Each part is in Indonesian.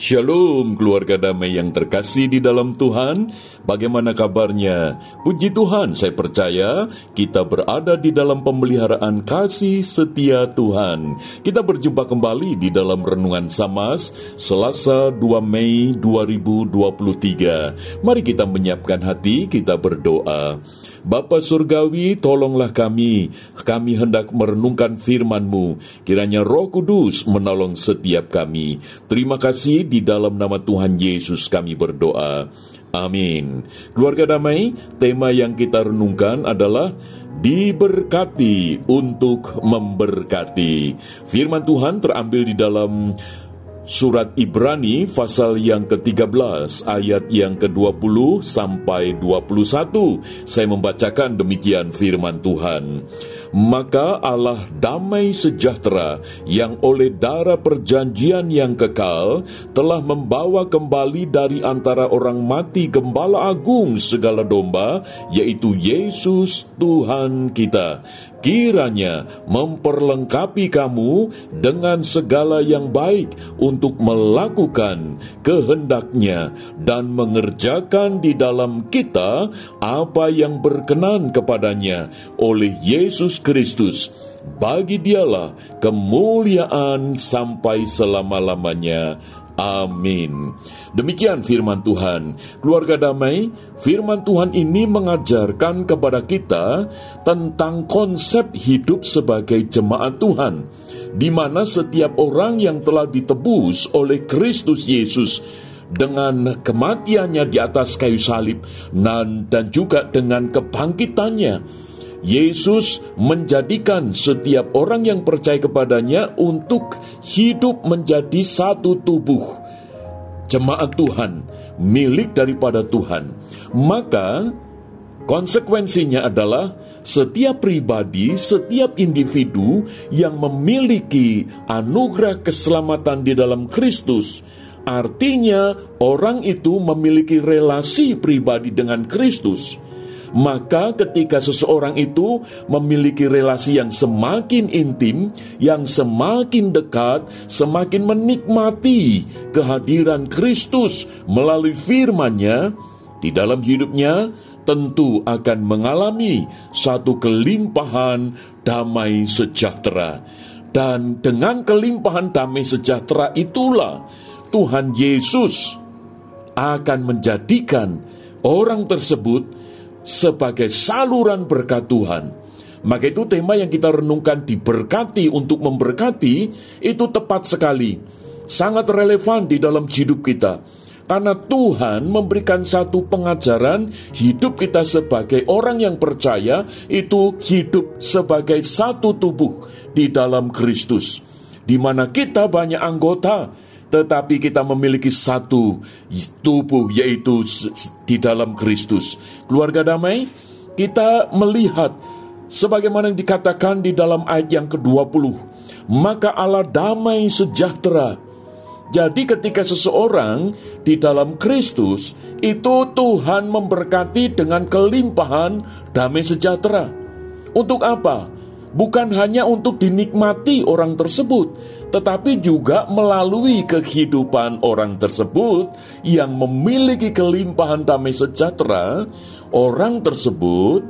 Shalom keluarga damai yang terkasih di dalam Tuhan. Bagaimana kabarnya? Puji Tuhan saya percaya kita berada di dalam pemeliharaan kasih setia Tuhan. Kita berjumpa kembali di dalam Renungan Samas Selasa 2 Mei 2023 Mari kita menyiapkan hati, kita berdoa Bapa Surgawi, tolonglah kami. Kami hendak merenungkan firman-Mu. Kiranya roh kudus menolong setiap kami. Terima kasih di dalam nama Tuhan Yesus kami berdoa. Amin. Keluarga damai, tema yang kita renungkan adalah diberkati untuk memberkati. Firman Tuhan terambil di dalam Surat Ibrani pasal yang ke-13 ayat yang ke-20 sampai 21. Saya membacakan demikian firman Tuhan. Maka Allah damai sejahtera yang oleh darah perjanjian yang kekal telah membawa kembali dari antara orang mati gembala agung segala domba, yaitu Yesus Tuhan kita. Kiranya memperlengkapi kamu dengan segala yang baik untuk melakukan kehendaknya dan mengerjakan di dalam kita apa yang berkenan kepadanya oleh Yesus Kristus. Bagi dialah kemuliaan sampai selama-lamanya. Amin. Demikian firman Tuhan. Keluarga damai, firman Tuhan ini mengajarkan kepada kita tentang konsep hidup sebagai jemaat Tuhan, di mana setiap orang yang telah ditebus oleh Kristus Yesus dengan kematiannya di atas kayu salib dan, juga dengan kebangkitannya Yesus menjadikan setiap orang yang percaya kepadanya untuk hidup menjadi satu tubuh. Jemaat Tuhan, milik daripada Tuhan. Maka konsekuensinya adalah setiap pribadi, setiap individu yang memiliki anugerah keselamatan di dalam Kristus, artinya orang itu memiliki relasi pribadi dengan Kristus maka ketika seseorang itu memiliki relasi yang semakin intim, yang semakin dekat, semakin menikmati kehadiran Kristus melalui firman-Nya di dalam hidupnya, tentu akan mengalami satu kelimpahan damai sejahtera. Dan dengan kelimpahan damai sejahtera itulah Tuhan Yesus akan menjadikan orang tersebut sebagai saluran berkat Tuhan. Maka itu tema yang kita renungkan diberkati untuk memberkati itu tepat sekali. Sangat relevan di dalam hidup kita. Karena Tuhan memberikan satu pengajaran hidup kita sebagai orang yang percaya itu hidup sebagai satu tubuh di dalam Kristus. Di mana kita banyak anggota, tetapi kita memiliki satu tubuh yaitu di dalam Kristus. Keluarga damai, kita melihat sebagaimana yang dikatakan di dalam ayat yang ke-20, maka Allah damai sejahtera. Jadi ketika seseorang di dalam Kristus, itu Tuhan memberkati dengan kelimpahan damai sejahtera. Untuk apa? Bukan hanya untuk dinikmati orang tersebut, tetapi juga melalui kehidupan orang tersebut yang memiliki kelimpahan damai sejahtera, orang tersebut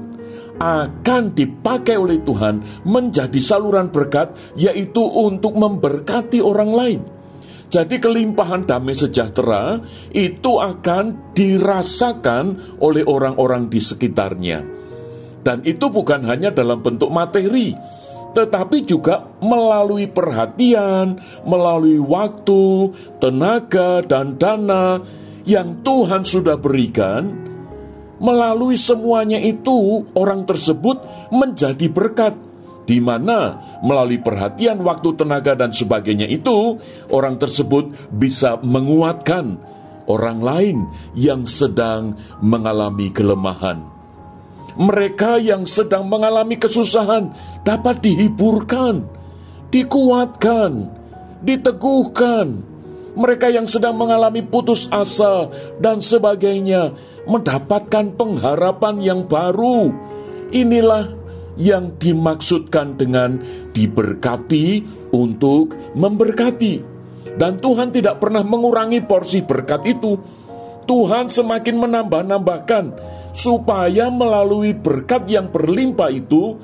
akan dipakai oleh Tuhan menjadi saluran berkat, yaitu untuk memberkati orang lain. Jadi, kelimpahan damai sejahtera itu akan dirasakan oleh orang-orang di sekitarnya, dan itu bukan hanya dalam bentuk materi tetapi juga melalui perhatian, melalui waktu, tenaga, dan dana yang Tuhan sudah berikan. Melalui semuanya itu, orang tersebut menjadi berkat, di mana melalui perhatian, waktu, tenaga, dan sebagainya itu, orang tersebut bisa menguatkan orang lain yang sedang mengalami kelemahan mereka yang sedang mengalami kesusahan dapat dihiburkan, dikuatkan, diteguhkan. Mereka yang sedang mengalami putus asa dan sebagainya mendapatkan pengharapan yang baru. Inilah yang dimaksudkan dengan diberkati untuk memberkati. Dan Tuhan tidak pernah mengurangi porsi berkat itu. Tuhan semakin menambah-nambahkan supaya melalui berkat yang berlimpah itu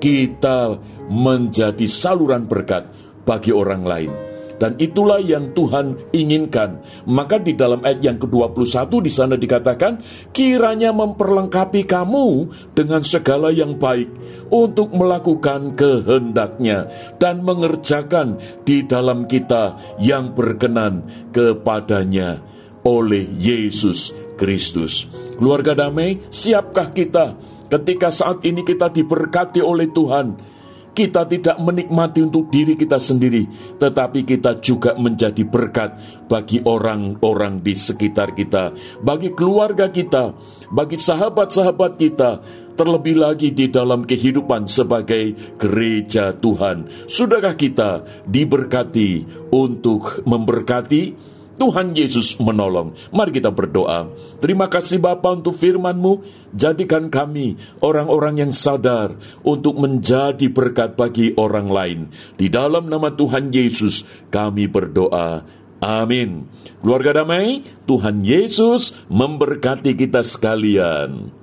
kita menjadi saluran berkat bagi orang lain. Dan itulah yang Tuhan inginkan. Maka di dalam ayat yang ke-21 di sana dikatakan, kiranya memperlengkapi kamu dengan segala yang baik untuk melakukan kehendaknya dan mengerjakan di dalam kita yang berkenan kepadanya oleh Yesus Kristus. Keluarga damai, siapkah kita ketika saat ini kita diberkati oleh Tuhan? kita tidak menikmati untuk diri kita sendiri, tetapi kita juga menjadi berkat bagi orang-orang di sekitar kita, bagi keluarga kita, bagi sahabat-sahabat kita, terlebih lagi di dalam kehidupan sebagai gereja Tuhan. Sudahkah kita diberkati untuk memberkati? Tuhan Yesus menolong. Mari kita berdoa. Terima kasih Bapa untuk firman-Mu. Jadikan kami orang-orang yang sadar untuk menjadi berkat bagi orang lain. Di dalam nama Tuhan Yesus kami berdoa. Amin. Keluarga damai, Tuhan Yesus memberkati kita sekalian.